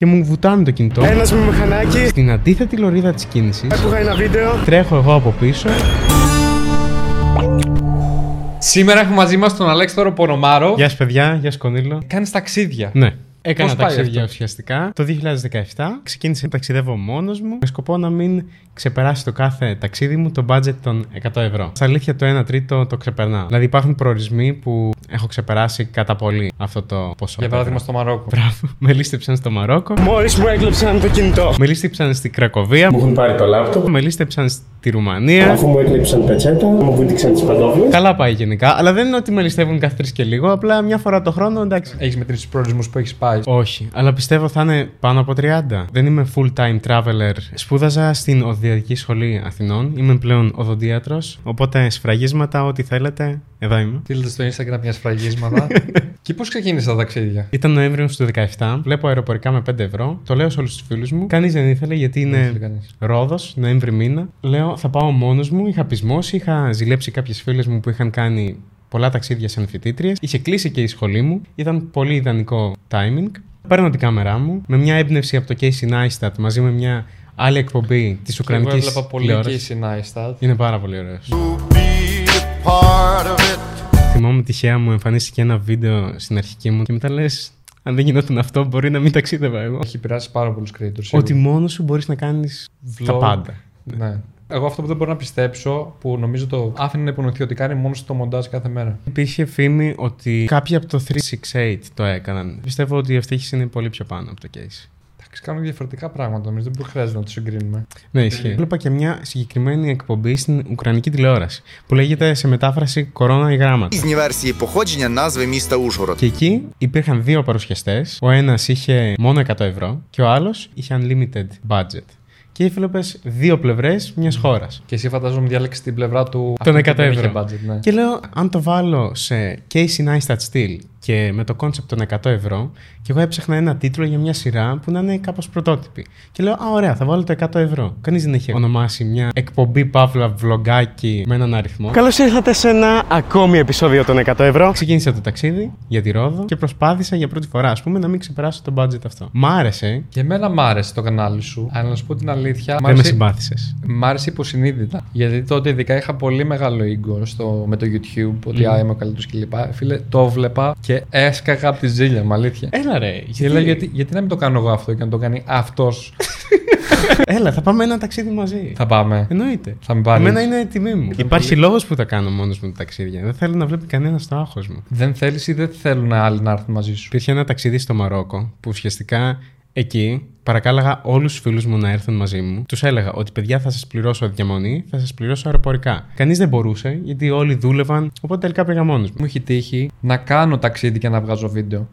και μου βουτάνε το κινητό. Ένας με μηχανάκι. Στην αντίθετη λωρίδα της κίνησης, Άκουγα ένα βίντεο. τρέχω εγώ από πίσω. Σήμερα έχουμε μαζί μας τον Αλέξανδρο Πονομάρο. Γεια σας, παιδιά, γεια σας, Κονίλο. Κάνεις ταξίδια. Ναι. Έκανα Πώς πάει ταξίδια αυτό; ουσιαστικά το 2017. Ξεκίνησα να ταξιδεύω μόνος μου με σκοπό να μην ξεπεράσει το κάθε ταξίδι μου το budget των 100 ευρώ. Στα αλήθεια το 1 τρίτο το ξεπερνάω. Δηλαδή υπάρχουν προορισμοί που έχω ξεπεράσει κατά πολύ αυτό το ποσό. Για παράδειγμα στο Μαρόκο. Μπράβο. Με λίστεψαν στο Μαρόκο. Μόλις μου έκλεψαν το κινητό. Με λίστεψαν στη Κρακοβία. Μου έχουν πάρει το λάπτοπ. Με λίστεψαν στη Ρουμανία. Αφού μου έκλεψαν πετσέτα, μου βούτυξαν τις παντόφλες. Καλά πάει γενικά, αλλά δεν είναι ότι με ληστεύουν κάθε τρεις και λίγο. Απλά μια φορά το χρόνο εντάξει. Έχεις μετρήσει τους προορισμούς που έχεις πάει. Όχι, αλλά πιστεύω θα είναι πάνω από 30. Δεν είμαι full time traveler. Σπούδαζα στην Οδοντιατρική Σχολή Αθηνών. Είμαι πλέον οδοντίατρος. Οπότε σφραγίσματα, ό,τι θέλετε, εδώ είμαι. Στείλτε στο Instagram μια σφραγίσματα. και πώς ξεκίνησε τα ταξίδια; Ήταν Νοέμβριο του 17. Βλέπω αεροπορικά με 5 ευρώ. Το λέω σε όλους τους φίλους μου. Κανείς δεν ήθελε γιατί Δεν ήθελε είναι κανείς. Ρόδος, Νοέμβρη μήνα. Λέω θα πάω μόνος μου. Είχα πεισμώσει. Είχα ζηλέψει κάποιες φίλες μου που είχαν κάνει πολλά ταξίδια σαν φοιτήτριες. Είχε κλείσει και η σχολή μου. Ήταν πολύ ιδανικό timing. Παίρνω την κάμερά μου με μια έμπνευση από το Casey Neistat μαζί με μια άλλη εκπομπή της Εγώ Ουκρανικής. έβλεπα πολύ Casey Neistat. Είναι πάρα πολύ ωραίος. be a part of it. Θυμάμαι τυχαία μου εμφανίστηκε ένα βίντεο στην αρχική μου και μετά λες. Αν δεν γινόταν αυτό, μπορεί να μην ταξίδευα εγώ. Έχει επηρεάσει πάρα πολλούς creators. Ότι μόνος σου μπορείς να κάνεις τα Vlog. πάντα. Ναι. Εγώ αυτό που δεν μπορώ να πιστέψω, που νομίζω το άφηνε να υπονοηθεί ότι κάνει μόνο στο μοντάζ κάθε μέρα. Υπήρχε φήμη ότι κάποιοι από το 368 το έκαναν. Πιστεύω ότι η ευτύχηση είναι πολύ πιο πάνω από το case. Εντάξει, κάνουν διαφορετικά πράγματα νομίζω, δεν χρειάζεται να του συγκρίνουμε. Ναι, ισχύει. Βλέπα και μια συγκεκριμένη εκπομπή στην Ουκρανική τηλεόραση που λέγεται σε μετάφραση Κορώνα ή Γράμματα. Και εκεί υπήρχαν δύο παρουσιαστές. Ο ένας είχε μόνο 100 ευρώ και ο άλλος είχε unlimited budget. Και έβλεπε δύο πλευρές μιας χώρας. Και εσύ φαντάζομαι διάλεξες την πλευρά του. Των αυτού 100 που δεν είχε ευρώ. budget, ναι. Και λέω, αν το βάλω σε Casey Neistat Steel και με το concept των 100 ευρώ, και εγώ έψαχνα ένα τίτλο για μια σειρά που να είναι κάπως πρωτότυπη. Και λέω, Α, ωραία, θα βάλω το 100 ευρώ. Κανείς δεν έχει ονομάσει μια εκπομπή παύλα βλογκάκι με έναν αριθμό. Καλώς ήρθατε σε ένα ακόμη επεισόδιο των 100 ευρώ. Ξεκίνησα το ταξίδι για τη Ρόδο και προσπάθησα για πρώτη φορά, ας πούμε, να μην ξεπεράσω το budget αυτό. Μ' άρεσε. Και εμένα μ' άρεσε το κανάλι σου. Αλλά να σου πω την αλήθεια. μ' Δεν με άρεσε- συμπάθησες. Μ' άρεσε υποσυνείδητα. Γιατί τότε ειδικά είχα πολύ μεγάλο ego στο, με το YouTube, ότι α, είμαι ο καλύτερος κλπ. Φίλε, το βλέπα και έσκαγα από τη ζήλια μου, αλήθεια. Έλα ρε. Και λέω γιατί, γιατί να μην το κάνω εγώ αυτό και να το κάνει αυτός; Έλα, θα πάμε ένα ταξίδι μαζί. θα πάμε. Εννοείται. Θα με πάρει. Εμένα είναι τιμή μου. Υπάρχει λόγος που τα κάνω μόνος μου τα ταξίδια. Δεν θέλω να βλέπει κανένας το άγχος μου. Δεν θέλεις ή δεν θέλουν άλλοι να έρθουν μαζί σου; Υπήρχε ένα ταξίδι στο Μαρόκο που ουσιαστικά εκεί παρακάλαγα όλους τους φίλους μου να έρθουν μαζί μου. Τους έλεγα ότι παιδιά θα σας πληρώσω διαμονή, θα σας πληρώσω αεροπορικά. Κανείς δεν μπορούσε γιατί όλοι δούλευαν, οπότε τελικά πήγα μόνος μου. Μου έχει τύχει να κάνω ταξίδι και να βγάζω βίντεο.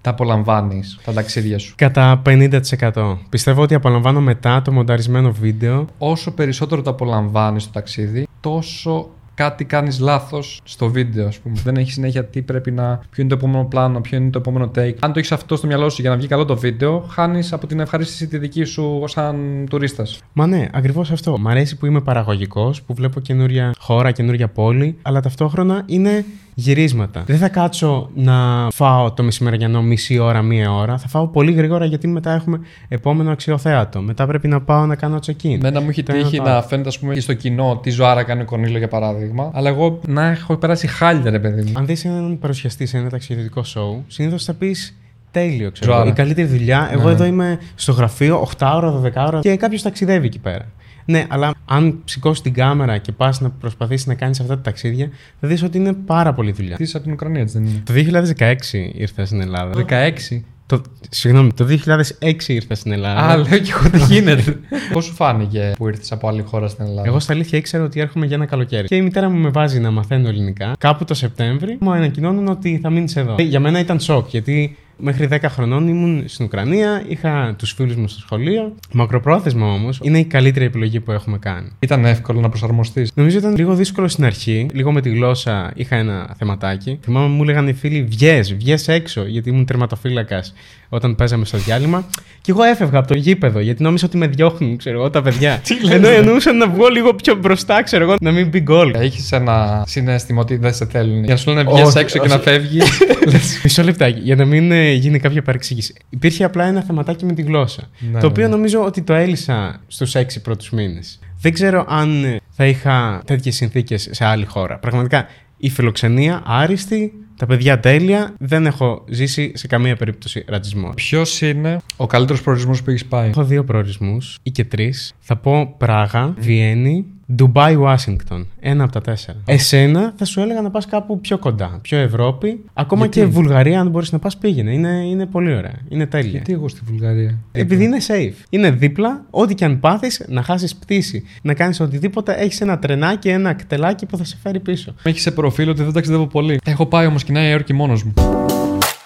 Τα απολαμβάνεις τα ταξίδια σου. Κατά 50%. Πιστεύω ότι απολαμβάνω μετά το μονταρισμένο βίντεο. Όσο περισσότερο το απολαμβάνεις το ταξίδι, τόσο κάτι κάνεις λάθος στο βίντεο, ας πούμε. Δεν έχει συνέχεια τι πρέπει να. Ποιο είναι το επόμενο πλάνο, ποιο είναι το επόμενο take. Αν το έχεις αυτό στο μυαλό σου για να βγει καλό το βίντεο, χάνεις από την ευχαρίστηση τη δική σου σαν τουρίστας. Μα ναι, ακριβώς αυτό. Μ' αρέσει που είμαι παραγωγικός, που βλέπω καινούρια χώρα, καινούρια πόλη, αλλά ταυτόχρονα είναι γυρίσματα. Δεν θα κάτσω να φάω το μεσημεριανό μισή ώρα, μία ώρα. Θα φάω πολύ γρήγορα γιατί μετά έχουμε επόμενο αξιοθέατο. Μετά πρέπει να πάω να κάνω check-in. Μένα μου έχει Το ένα τύχει το να άλλο. φαίνεται, ας πούμε, και στο κοινό τι ζωάρα κάνει ο Κονίλο για παράδειγμα. Αλλά εγώ να έχω περάσει χάλια, ρε παιδί μου. Αν δεις έναν παρουσιαστή σε ένα ταξιδιωτικό show, συνήθως θα πεις τέλειο, ξέρω. Ζωάρα. Η καλύτερη δουλειά. Εγώ Ναι. εδώ είμαι στο γραφείο 8 ώρα, 12 ώρα και κάποιος ταξιδεύει εκεί πέρα. Ναι, αλλά αν σηκώσεις την κάμερα και πας να προσπαθήσεις να κάνεις αυτά τα ταξίδια, θα δεις ότι είναι πάρα πολύ δουλειά. Τι είσαι από την Ουκρανία, έτσι δεν είναι; Το 2016 ήρθα στην Ελλάδα. 16. Το, συγγνώμη, το 2006 ήρθα στην Ελλάδα. Α, λέω και εγώ τι γίνεται. Πώς σου φάνηκε που ήρθες από άλλη χώρα στην Ελλάδα; Εγώ στα αλήθεια ήξερα ότι έρχομαι για ένα καλοκαίρι. Και η μητέρα μου με βάζει να μαθαίνω ελληνικά. Κάπου το Σεπτέμβρη μου ανακοινώνουν ότι θα μείνεις εδώ. Για μένα ήταν σοκ γιατί μέχρι 10 χρονών ήμουν στην Ουκρανία, είχα τους φίλους μου στο σχολείο. Μακροπρόθεσμα όμως είναι η καλύτερη επιλογή που έχουμε κάνει. Ήταν εύκολο να προσαρμοστείς. Νομίζω ήταν λίγο δύσκολο στην αρχή. Λίγο με τη γλώσσα είχα ένα θεματάκι. Θυμάμαι μου έλεγαν οι φίλοι: Βγες, βγες έξω, γιατί ήμουν τερματοφύλακας όταν παίζαμε στο διάλειμμα. Και εγώ έφευγα από το γήπεδο γιατί νόμιζα ότι με διώχνουν, ξέρω εγώ, τα παιδιά. Ενώ εννοούσαν να βγω λίγο πιο μπροστά, ξέρω εγώ, να μην μπει γκολ. Έχεις ένα συνέστημα ότι δεν σε θέλουν. Για να σου λένε βγει Όχι, έξω και όχι. να φεύγεις. Μισό λεπτάκι, για να μην ε, γίνει κάποια παρεξήγηση. Υπήρχε απλά ένα θεματάκι με τη γλώσσα. Ναι, το οποίο ναι, ναι. νομίζω ότι το έλυσα στους έξι πρώτους μήνες. Δεν ξέρω αν ε, θα είχα τέτοιες συνθήκες σε άλλη χώρα. Πραγματικά η φιλοξενία άριστη, τα παιδιά τέλεια. Δεν έχω ζήσει σε καμία περίπτωση ρατσισμό. Ποιος είναι ο καλύτερος προορισμός που έχεις πάει; Έχω δύο προορισμούς ή και τρεις. Θα πω Πράγα, Βιέννη, Ντουμπάι, Ουάσιγκτον. Ένα από τα τέσσερα. Εσένα θα σου έλεγα να πας κάπου πιο κοντά. Πιο Ευρώπη. Ακόμα Γιατί; και Βουλγαρία, αν μπορείς να πας, πήγαινε. Είναι, είναι πολύ ωραία. Είναι τέλεια. Γιατί εγώ στη Βουλγαρία; Επειδή είναι safe. Είναι δίπλα, ό,τι και αν πάθεις, να χάσεις πτήση, να κάνεις οτιδήποτε, έχεις ένα τρενάκι, ένα κτελάκι που θα σε φέρει πίσω. Με έχεις σε προφίλ ότι δεν ταξιδεύω πολύ. Έχω πάει όμως και Νέα Υόρκη μόνος μου.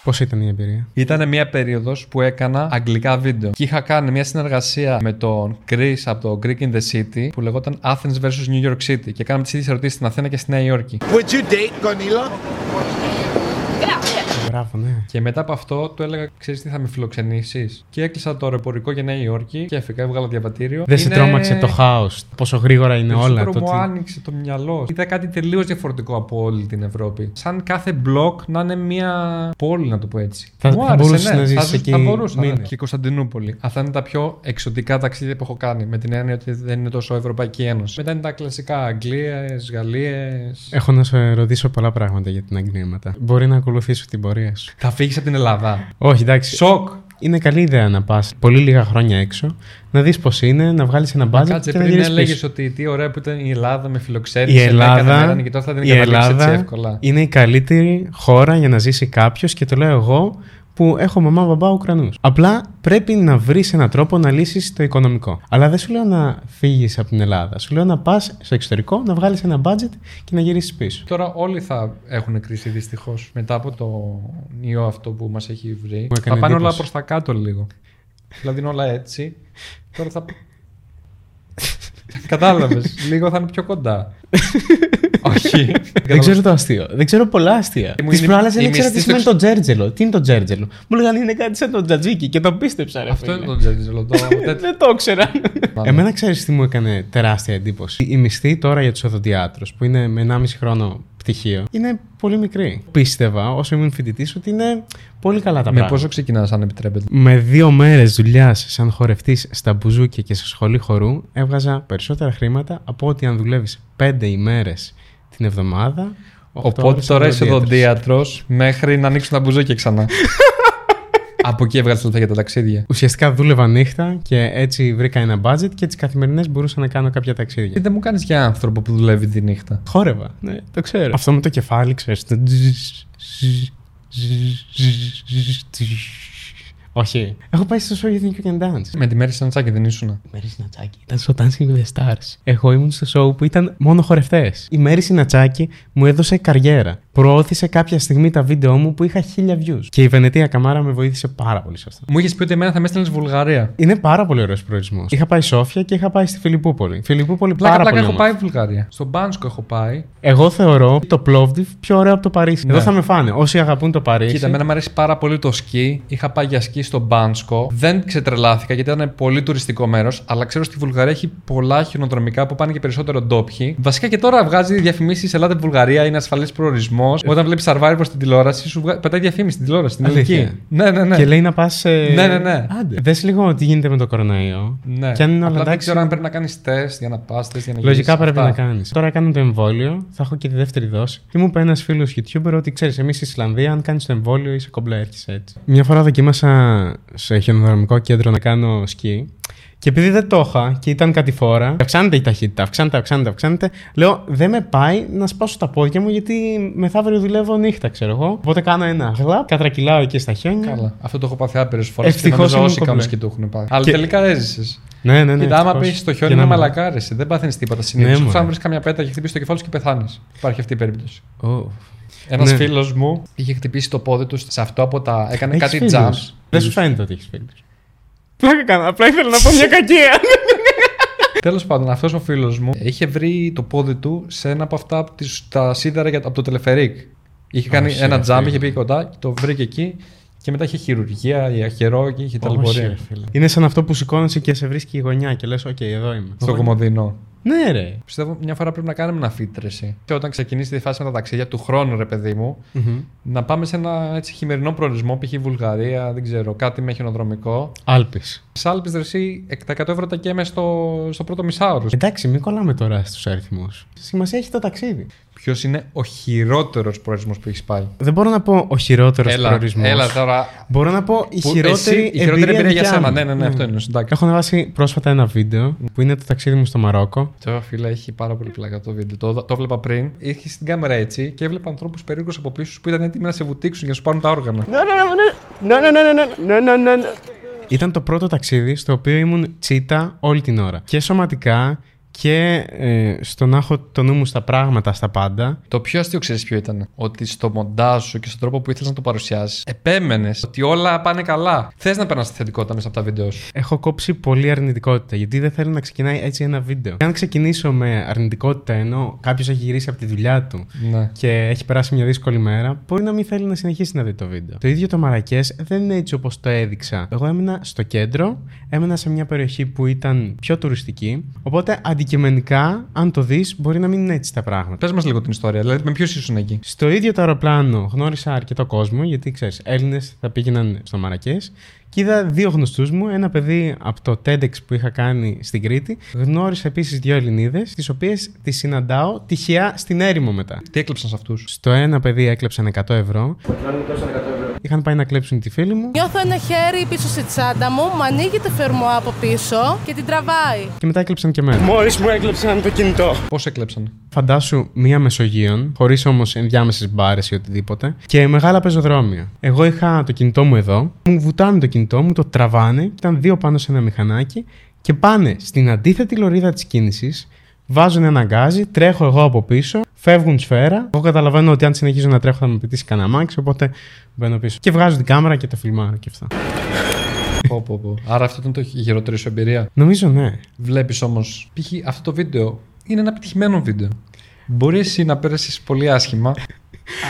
Πώς ήταν η εμπειρία; Ήταν μια περίοδος που έκανα αγγλικά βίντεο. Και είχα κάνει μια συνεργασία με τον Chris από το Greek in the City που λεγόταν Athens vs New York City. Και κάναμε τις ίδιες ερωτήσεις στην Αθήνα και στη Νέα Υόρκη. Would you date Gonila? Μπράβο, ναι. Και μετά από αυτό του έλεγα: Ξέρεις τι θα με φιλοξενήσεις; Και έκλεισα το αεροπορικό για Νέα Υόρκη και έφυγα, έβγαλα διαβατήριο. Δεν σε Είναι- τρόμαξε το χάος. Πόσο γρήγορα είναι όλα. Περισσότερο Το μου ότι- άνοιξε το μυαλό. Είδα κάτι τελείως διαφορετικό από όλη την Ευρώπη. Σαν κάθε μπλοκ να είναι μια πόλη, να το πω έτσι. Θα- μου θα άρεσε, μπορούσες ναι. να ζήσεις θα, ζ- εκεί θα μπορούσα. μήνες. Ναι. Και η Κωνσταντινούπολη. Αυτά είναι τα πιο εξωτικά ταξίδια που έχω κάνει. Με την έννοια ότι δεν είναι τόσο Ευρωπαϊκή Ένωση. Μετά είναι τα κλασικά Αγγλίες, Γαλλίες. Έχω να σε ρωτήσω πολλά πράγματα για την Αγγλία μετά. Μπορεί να ακολουθήσω την πορεία σου. Θα φύγεις από την Ελλάδα; Όχι, εντάξει. Σοκ! Είναι καλή ιδέα να πας πολύ λίγα χρόνια έξω, να δεις πώς είναι, να βγάλεις ένα budget Κάτσε και να πριν γυρίσεις έλεγες πίσω. ότι τι ωραία που ήταν η Ελλάδα με φιλοξένηση. Η Ελλάδα, Και τώρα θα την η εγκαταλείψει έτσι Ελλάδα εύκολα. είναι η καλύτερη χώρα για να ζήσει κάποιος και το λέω εγώ που έχω μαμά, μπαμπά Ουκρανούς. Απλά πρέπει να βρεις έναν τρόπο να λύσεις το οικονομικό. Αλλά δεν σου λέω να φύγεις από την Ελλάδα. Σου λέω να πας στο εξωτερικό, να βγάλεις ένα budget και να γυρίσεις πίσω. Τώρα όλοι θα έχουν κρίση δυστυχώς. Μετά από το ιό αυτό που μας έχει βρει. Μου Θα έκανε πάνε όλα εντύπωση. προς τα κάτω λίγο. δηλαδή είναι όλα έτσι. Τώρα θα. Κατάλαβες. λίγο θα είναι πιο κοντά. Όχι. Δεν ξέρω το αστείο. Δεν ξέρω πολλά αστεία. Μου Τη είναι- προάλλες δεν η ήξερα τις μισθή σημαίνει στο το τζέρτζελο. Τι είναι το τζέρτζελο; Μου λέγανε είναι κάτι σαν το τζατζίκι και το πίστεψα, ρε Αυτό φίλε. είναι το τζέρτζελο. Το τέτοιο. Δεν το ήξερα. Εμένα ξέρεις τι μου έκανε τεράστια εντύπωση; Η μισθή τώρα για τους οδοντιάτρους, που είναι με 1,5 χρόνο πτυχίο, είναι πολύ μικρή. Πίστευα όσο ήμουν φοιτητής ότι είναι πολύ καλά τα Με πράγματα. πόσο ξεκινάς, αν επιτρέπετε; Με δύο μέρες δουλειάς σαν χορευτής στα μπουζούκια και σε σχολή χορού, έβγαζα περισσότερα χρήματα από ότι αν δουλεύεις πέντε ημέρες την εβδομάδα. οκτώ Οπότε ώρες τώρα είσαι οδοντίατρος. οδοντίατρο μέχρι να ανοίξουν τα μπουζούκια ξανά. Από εκεί έβγαλε λεφτά για τα ταξίδια. Ουσιαστικά δούλευα νύχτα και έτσι βρήκα ένα budget και τις καθημερινές μπορούσα να κάνω κάποια ταξίδια. Τι δεν μου κάνεις για άνθρωπο που δουλεύει τη νύχτα. Χόρευα, ναι, το ξέρω. Αυτό με το κεφάλι, ξέρεις. το Όχι. Έχω πάει στο show You Think You Can Dance. Με τη μέρη σαν τσάκι δεν ήσουν. Μέρη Νατσάκη ήταν στο Dancing with the Stars. Εγώ ήμουν στο show που ήταν μόνο χορευτές. Η Μέρη Νατσάκη μου έδωσε καριέρα. Προώθησε κάποια στιγμή τα βίντεο μου που είχα χίλια views. Και η Βενετία Καμάρα με βοήθησε πάρα πολύ σε αυτό. Μου είχες πει ότι εμένα θα με έστελνε Βουλγαρία. Είναι πάρα πολύ ωραίος προορισμός. Είχα πάει Σόφια και είχα πάει στη Φιλιππούπολη. Φιλιππούπολη Πλάκα, πάρα πλάκα πολύ έχω όμορφη. πάει Βουλγαρία. Στο Μπάνσκο έχω πάει. Εγώ θεωρώ το Plovdiv πιο ωραίο από το Παρίσι. Ναι. Εδώ θα με φάνε. Όσοι αγαπούν το Παρίσι. Κοίτα, εμένα μου αρέσει πάρα πολύ το σκι. Είχα πάει για σκι στο Μπάνσκο. Δεν ξετρελάθηκα γιατί ήταν πολύ τουριστικό μέρος. Αλλά ξέρω στη Βουλγαρία έχει πολλά χιονοδρομικά που πάνε και περισσότερο ντόπιοι. Βασικά και τώρα βγάζει διαφημίσεις Ελάτε Βουλγαρία, είναι ασφαλής προορισμός. Όταν βλέπεις Survivor στην τηλεόραση, σου βγα... πετάει διαφήμιση στην τηλεόραση. Στην Αλήθεια. ελληνική. Ναι, ναι, ναι. Και λέει να πας. Ε... Ναι, ναι, ναι. Άντε. Δες λίγο τι γίνεται με το κορονοϊό. Ναι. Και αν είναι όλα Απλά δεν εντάξει. ξέρω αν πρέπει να κάνεις τεστ για να πας, τεστ για να Λογικά γυρίσεις. πρέπει Αυτά. να κάνεις. Τώρα έκανα το εμβόλιο, θα έχω και τη δεύτερη δόση. Και μου είπε ένας φίλος YouTuber ότι ξέρεις, εμείς στη Ισλανδία, αν κάνεις το εμβόλιο, είσαι κομπλέ, έρχεσαι έτσι. Μια φορά δοκίμασα σε χιονοδρομικό κέντρο να κάνω σκι. Και επειδή δεν το είχα και ήταν κάτι φορά, αυξάνεται η ταχύτητα, αυξάνεται, αυξάνεται, αυξάνεται. Λέω, δεν με πάει να σπάσω τα πόδια μου γιατί μεθαύριο δουλεύω νύχτα, ξέρω εγώ. Οπότε κάνω ένα γλαπ, κατρακυλάω εκεί στα χιόνια. Καλά. Αυτό το έχω πάθει άπειρες φορές. Ευτυχώς Ευτυχώ ήμουν όσοι κομπλέ. κάνουν σκι το έχουν πάθει. Αλλά Και- τελικά έζησες. Ναι, ναι, ναι. Κοίτα, άμα ευτυχώς. πεις στο Για χιόνι να είναι μην- μαλακάρεσαι. Δεν παθαίνει τίποτα συνήθως. Ναι, μωρέ. αν βρει καμιά πέτα και χτυπήσεις το κεφάλι σου και πεθάνεις. Υπάρχει αυτή η περίπτωση. Ω. Ένας Ναι. φίλος μου είχε χτυπήσει το πόδι του σε αυτό από τα. Έκανε Έχεις κάτι φίλους; jump. Δεν σου φαίνεται ότι έχεις φίλους. Πλάκα κάνω. Απλά ήθελα να πω μια κακία. Τέλος πάντων, αυτός ο φίλος μου είχε βρει το πόδι του σε ένα από αυτά από τις- τα σίδερα για- από το τελεφερίκ. Είχε κάνει shit, ένα jump, φίλε. είχε πει κοντά, το βρήκε εκεί Και μετά είχε χειρουργία, η αχαιρό και είχε Όχι, ταλαιπωρία. ρε φίλε. Είναι σαν αυτό που σηκώνεσαι και σε βρίσκει η γωνιά και λες: Οκ, εδώ είμαι. Στο κομοδίνο. Ναι, ρε. Πιστεύω μια φορά πρέπει να κάνουμε ένα feat, ρε συ. Και όταν ξεκινήσει τη φάση με τα ταξίδια του χρόνου, ρε παιδί μου, να πάμε σε ένα έτσι, χειμερινό προορισμό, π.χ. Βουλγαρία, δεν ξέρω, κάτι με χιονοδρομικό. Άλπεις. Στις Άλπεις, ρε συ, τα 100 ευρώ τα καίμε στο, στο πρώτο μισάωρο. Εντάξει, μην κολλάμε τώρα στους αριθμούς. Σημασία έχει το ταξίδι. Ποιο είναι ο χειρότερος προορισμός που έχεις πάει. Δεν μπορώ να πω ο χειρότερος Έλα, προορισμός. έλα τώρα. Μπορώ να πω η Που χειρότερη, εσύ- η χειρότερη εμπειρία για δικιά σένα. μου. Ναι, ναι, ναι, αυτό είναι. Εντάξει. Έχω ανεβάσει πρόσφατα ένα βίντεο που είναι το ταξίδι μου στο Μαρόκο. Το φίλε έχει πάρα πολύ πλάκα το βίντεο. Το, το έβλεπα πριν. Είχε στην κάμερα έτσι και έβλεπα ανθρώπου περίεργου από πίσω σου που ήταν έτοιμοι να σε βουτήξουν για να σου πάρουν τα όργανα. Ήταν το πρώτο ταξίδι στο οποίο ήμουν τσίτα όλη την ώρα. Και σωματικά και ε, στο να έχω το νου μου στα πράγματα, στα πάντα. Το πιο αστείο ξέρεις ποιο ήταν; Ότι στο μοντάζ σου και στον τρόπο που ήθελες να το παρουσιάσεις, επέμενες ότι όλα πάνε καλά. Θες να περνάς τη θετικότητα μέσα από τα βίντεο σου. Έχω κόψει πολύ αρνητικότητα γιατί δεν θέλω να ξεκινάει έτσι ένα βίντεο. Και αν ξεκινήσω με αρνητικότητα ενώ κάποιος έχει γυρίσει από τη δουλειά του Ναι. και έχει περάσει μια δύσκολη μέρα, μπορεί να μην θέλει να συνεχίσει να δει το βίντεο. Το ίδιο το Μαρακές δεν είναι έτσι όπως το έδειξα. Εγώ έμεινα στο κέντρο, έμενα σε μια περιοχή που ήταν πιο τουριστική. Οπότε αντικειμενικά, αν το δεις, μπορεί να μην είναι έτσι τα πράγματα. Πες μας λίγο την ιστορία. Δηλαδή, με ποιου ήσουν εκεί; Στο ίδιο το αεροπλάνο γνώρισα αρκετό κόσμο, γιατί ξέρεις, Έλληνες θα πήγαιναν στο Μαρακές. Και είδα δύο γνωστούς μου, ένα παιδί από το TEDx που είχα κάνει στην Κρήτη. Γνώρισα επίσης δύο Ελληνίδες, τις οποίες τις συναντάω τυχαία στην έρημο μετά. Τι έκλεψαν σε αυτούς; Στο ένα παιδί έκλεψαν 100 ευρώ. Είχαν πάει να κλέψουν τη φίλη μου Νιώθω ένα χέρι πίσω στη τσάντα μου, μου ανοίγει το φερμό από πίσω και την τραβάει. και μετά έκλεψαν και εμένα. Μόλις μου έκλεψαν το κινητό. Πώς έκλεψαν; Φαντάσου μία Μεσογείων, χωρίς όμως ενδιάμεσες μπάρες ή οτιδήποτε, και μεγάλα πεζοδρόμια. Εγώ είχα το κινητό μου εδώ, μου βουτάνε το κινητό μου, το τραβάνε, ήταν δύο πάνω σε ένα μηχανάκι και πάνε στην αντίθετη λωρίδα της κίνησης, βάζουν ένα γκάζι, τρέχω εγώ από πίσω, φεύγουν σφαίρα. Εγώ καταλαβαίνω ότι αν συνεχίζω να τρέχω θα με πετύσει κανένα μάξι, οπότε μπαίνω πίσω. Και βγάζω την κάμερα και το φιλμάρω και αυτά. πω, πω, πω. Άρα αυτό ήταν το η χειρότερη σου εμπειρία; Νομίζω ναι. Βλέπεις όμως, π.χ. αυτό το βίντεο είναι ένα επιτυχημένο βίντεο. Μπορείς εσύ να πέρασε πολύ άσχημα,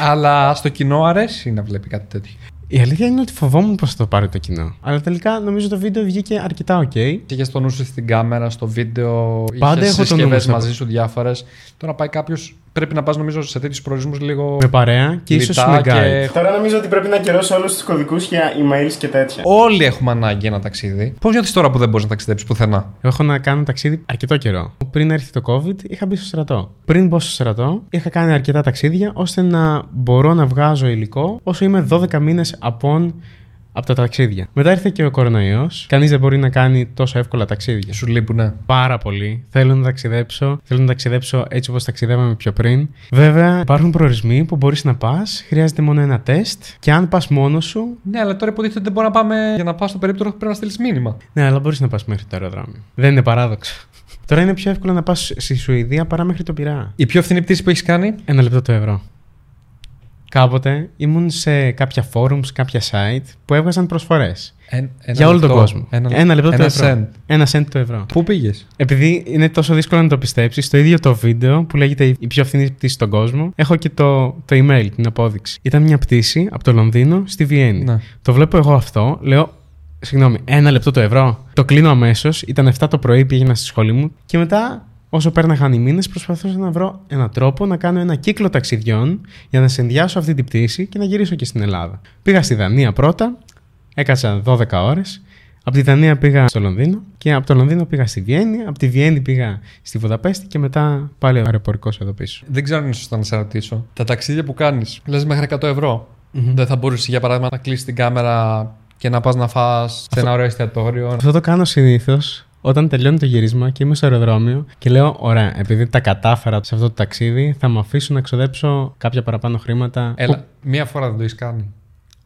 αλλά στο κοινό αρέσει να βλέπει κάτι τέτοιο. Η αλήθεια είναι ότι φοβόμουν πώ θα το πάρει το κοινό. Αλλά τελικά νομίζω το βίντεο βγήκε αρκετά ok. Είχες το νου σου στην κάμερα, στο βίντεο, Πάντα είχες έχω το νου μου συσκευές στο- μαζί σου διάφορες. Τώρα πάει κάποιος, πρέπει να πας νομίζω σε τέτοιους προορισμούς λίγο. Με παρέα και ίσως λιτά με και- guide. Τώρα νομίζω ότι πρέπει να ακυρώσω όλους τους κωδικούς για emails και τέτοια. Όλοι έχουμε ανάγκη ένα ταξίδι. Πώς νιώθεις τώρα που δεν μπορείς να ταξιδέψεις πουθενά; Εγώ έχω να κάνω ταξίδι αρκετό καιρό. Πριν έρθει το COVID, είχα μπει στο στρατό. Πριν μπω στο στρατό, είχα κάνει αρκετά ταξίδια ώστε να μπορώ να βγάζω υλικό όσο είμαι 12 μήνες απόν από τα ταξίδια. Μετά ήρθε και ο κορονοϊός. Κανείς δεν μπορεί να κάνει τόσο εύκολα ταξίδια. Σου λείπουνε. Πάρα πολύ. Θέλω να ταξιδέψω. Θέλω να ταξιδέψω έτσι όπως ταξιδεύαμε πιο πριν. Βέβαια, υπάρχουν προορισμοί που μπορείς να πας. Χρειάζεται μόνο ένα τεστ. Και αν πας μόνος σου. Ναι, αλλά τώρα υποτίθεται ότι δεν μπορεί να πάμε για να πα στο περίπτωρο πρέπει να στείλεις μήνυμα. Ναι, αλλά μπορείς να πας μέχρι το αεροδρόμιο. Δεν είναι παράδοξο. Τώρα είναι πιο εύκολο να πας στη Σουηδία παρά μέχρι το Πειρά. Η πιο φθηνή πτήση που έχεις κάνει; Ένα λεπτό το ευρώ. Κάποτε ήμουν σε κάποια forums, κάποια site που έβγαζαν προσφορές. Εν- ένα Για όλο τον λεπτό. κόσμο. Ένα, Ένα λεπτό το ένα ευρώ. cent. Ένα cent το ευρώ. Πού πήγες; Επειδή είναι τόσο δύσκολο να το πιστέψεις, το ίδιο το βίντεο που λέγεται Η πιο φθηνή πτήση στον κόσμο, έχω και το, το email, την απόδειξη. Ήταν μια πτήση από το Λονδίνο στη Βιέννη. Ναι. Το βλέπω εγώ αυτό, λέω. Συγγνώμη, ένα λεπτό το ευρώ. Το κλείνω αμέσως. Ήταν 7 το πρωί, πήγαινα στη σχολή μου. Και μετά, όσο πέρναγαν οι μήνες, προσπαθούσα να βρω έναν τρόπο να κάνω ένα κύκλο ταξιδιών για να συνδυάσω αυτή την πτήση και να γυρίσω και στην Ελλάδα. Πήγα στη Δανία πρώτα, έκατσα 12 ώρες. Από τη Δανία πήγα στο Λονδίνο και από το Λονδίνο πήγα στη Βιέννη. Από τη Βιέννη πήγα στη Βουδαπέστη και μετά πάλι αεροπορικός εδώ πίσω. Δεν ξέρω αν είναι σωστά να σε ρωτήσω. Τα ταξίδια που κάνεις, λες μέχρι 100 ευρώ. Δεν θα μπορούσες για παράδειγμα να κλείσει την κάμερα και να πας να φας σε ένα ωραίο εστιατόριο. Αυτό το κάνω συνήθως όταν τελειώνει το γύρισμα και είμαι στο αεροδρόμιο και λέω: Ωραία, επειδή τα κατάφερα σε αυτό το ταξίδι, θα μου αφήσουν να ξοδέψω κάποια παραπάνω χρήματα. Έλα, μία φορά δεν το έχεις κάνει.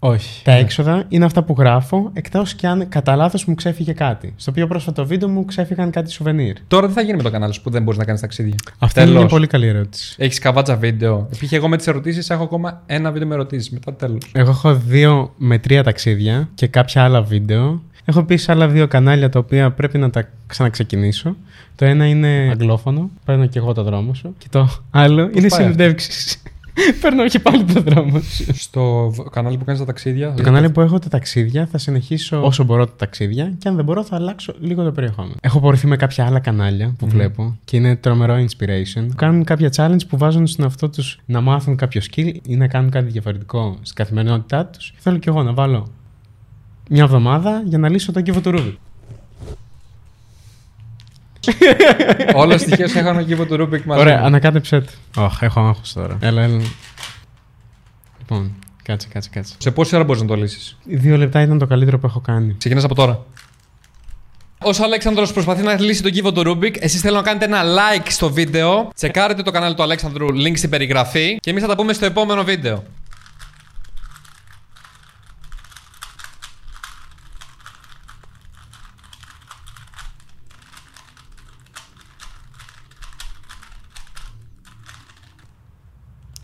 Όχι. Τα έξοδα είναι αυτά που γράφω, εκτός κι αν κατά λάθος μου ξέφυγε κάτι. Στο πιο πρόσφατο βίντεο μου ξέφυγαν κάτι σουβενίρ. Τώρα τι θα γίνει με το κανάλι σου που δεν μπορείς να κάνεις ταξίδια. Αυτή είναι μια πολύ καλή ερώτηση. Έχεις καβάτσα βίντεο. Επειδή εγώ με τις ερωτήσεις έχω ακόμα ένα βίντεο με ερωτήσεις. Μετά τέλος. Εγώ έχω δύο με τρία ταξίδια και κάποια άλλα βίντεο. Έχω επίση άλλα δύο κανάλια τα οποία πρέπει να τα ξαναξεκινήσω. Το ένα είναι αγγλόφωνο, παίρνω και εγώ το δρόμο σου. Και το άλλο είναι πάει συνεντεύξεις. Παίρνω και πάλι το δρόμο σου. Στο β- κανάλι που κάνεις τα ταξίδια. Το κανάλι που έχω τα ταξίδια θα συνεχίσω όσο μπορώ τα ταξίδια και αν δεν μπορώ θα αλλάξω λίγο το περιεχόμενο. Έχω απορριφθεί με κάποια άλλα κανάλια που βλέπω και είναι τρομερό inspiration. Κάνουν κάποια challenge που βάζουν στον εαυτό τους να μάθουν κάποιο skill ή να κάνουν κάτι διαφορετικό στην καθημερινότητά τους. Θέλω κι εγώ να βάλω μια εβδομάδα για να λύσω το κύβο του Ρούμπι. Όλα στοιχεία σου είχαν εκεί από το Rubik μαζί. Ωραία, μου. ανακάτεψέ το. Ωχ, έχω άγχος τώρα. Έλα, έλα. Λοιπόν, κάτσε, κάτσε, κάτσε. Σε πόση ώρα μπορείς να το λύσεις; Δύο λεπτά ήταν το καλύτερο που έχω κάνει. Ξεκινάς από τώρα. Όσο ο Αλέξανδρος προσπαθεί να λύσει τον κύβο του Rubik, εσείς θέλω να κάνετε ένα like στο βίντεο. Τσεκάρετε το κανάλι του Αλέξανδρου, link στην περιγραφή. Και εμείς θα τα πούμε στο επόμενο βίντεο.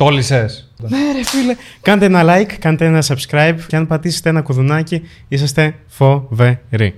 Το λύσες. Ναι, ρε φίλε. Κάντε ένα like, κάντε ένα subscribe και αν πατήσετε ένα κουδουνάκι, είσαστε φοβεροί.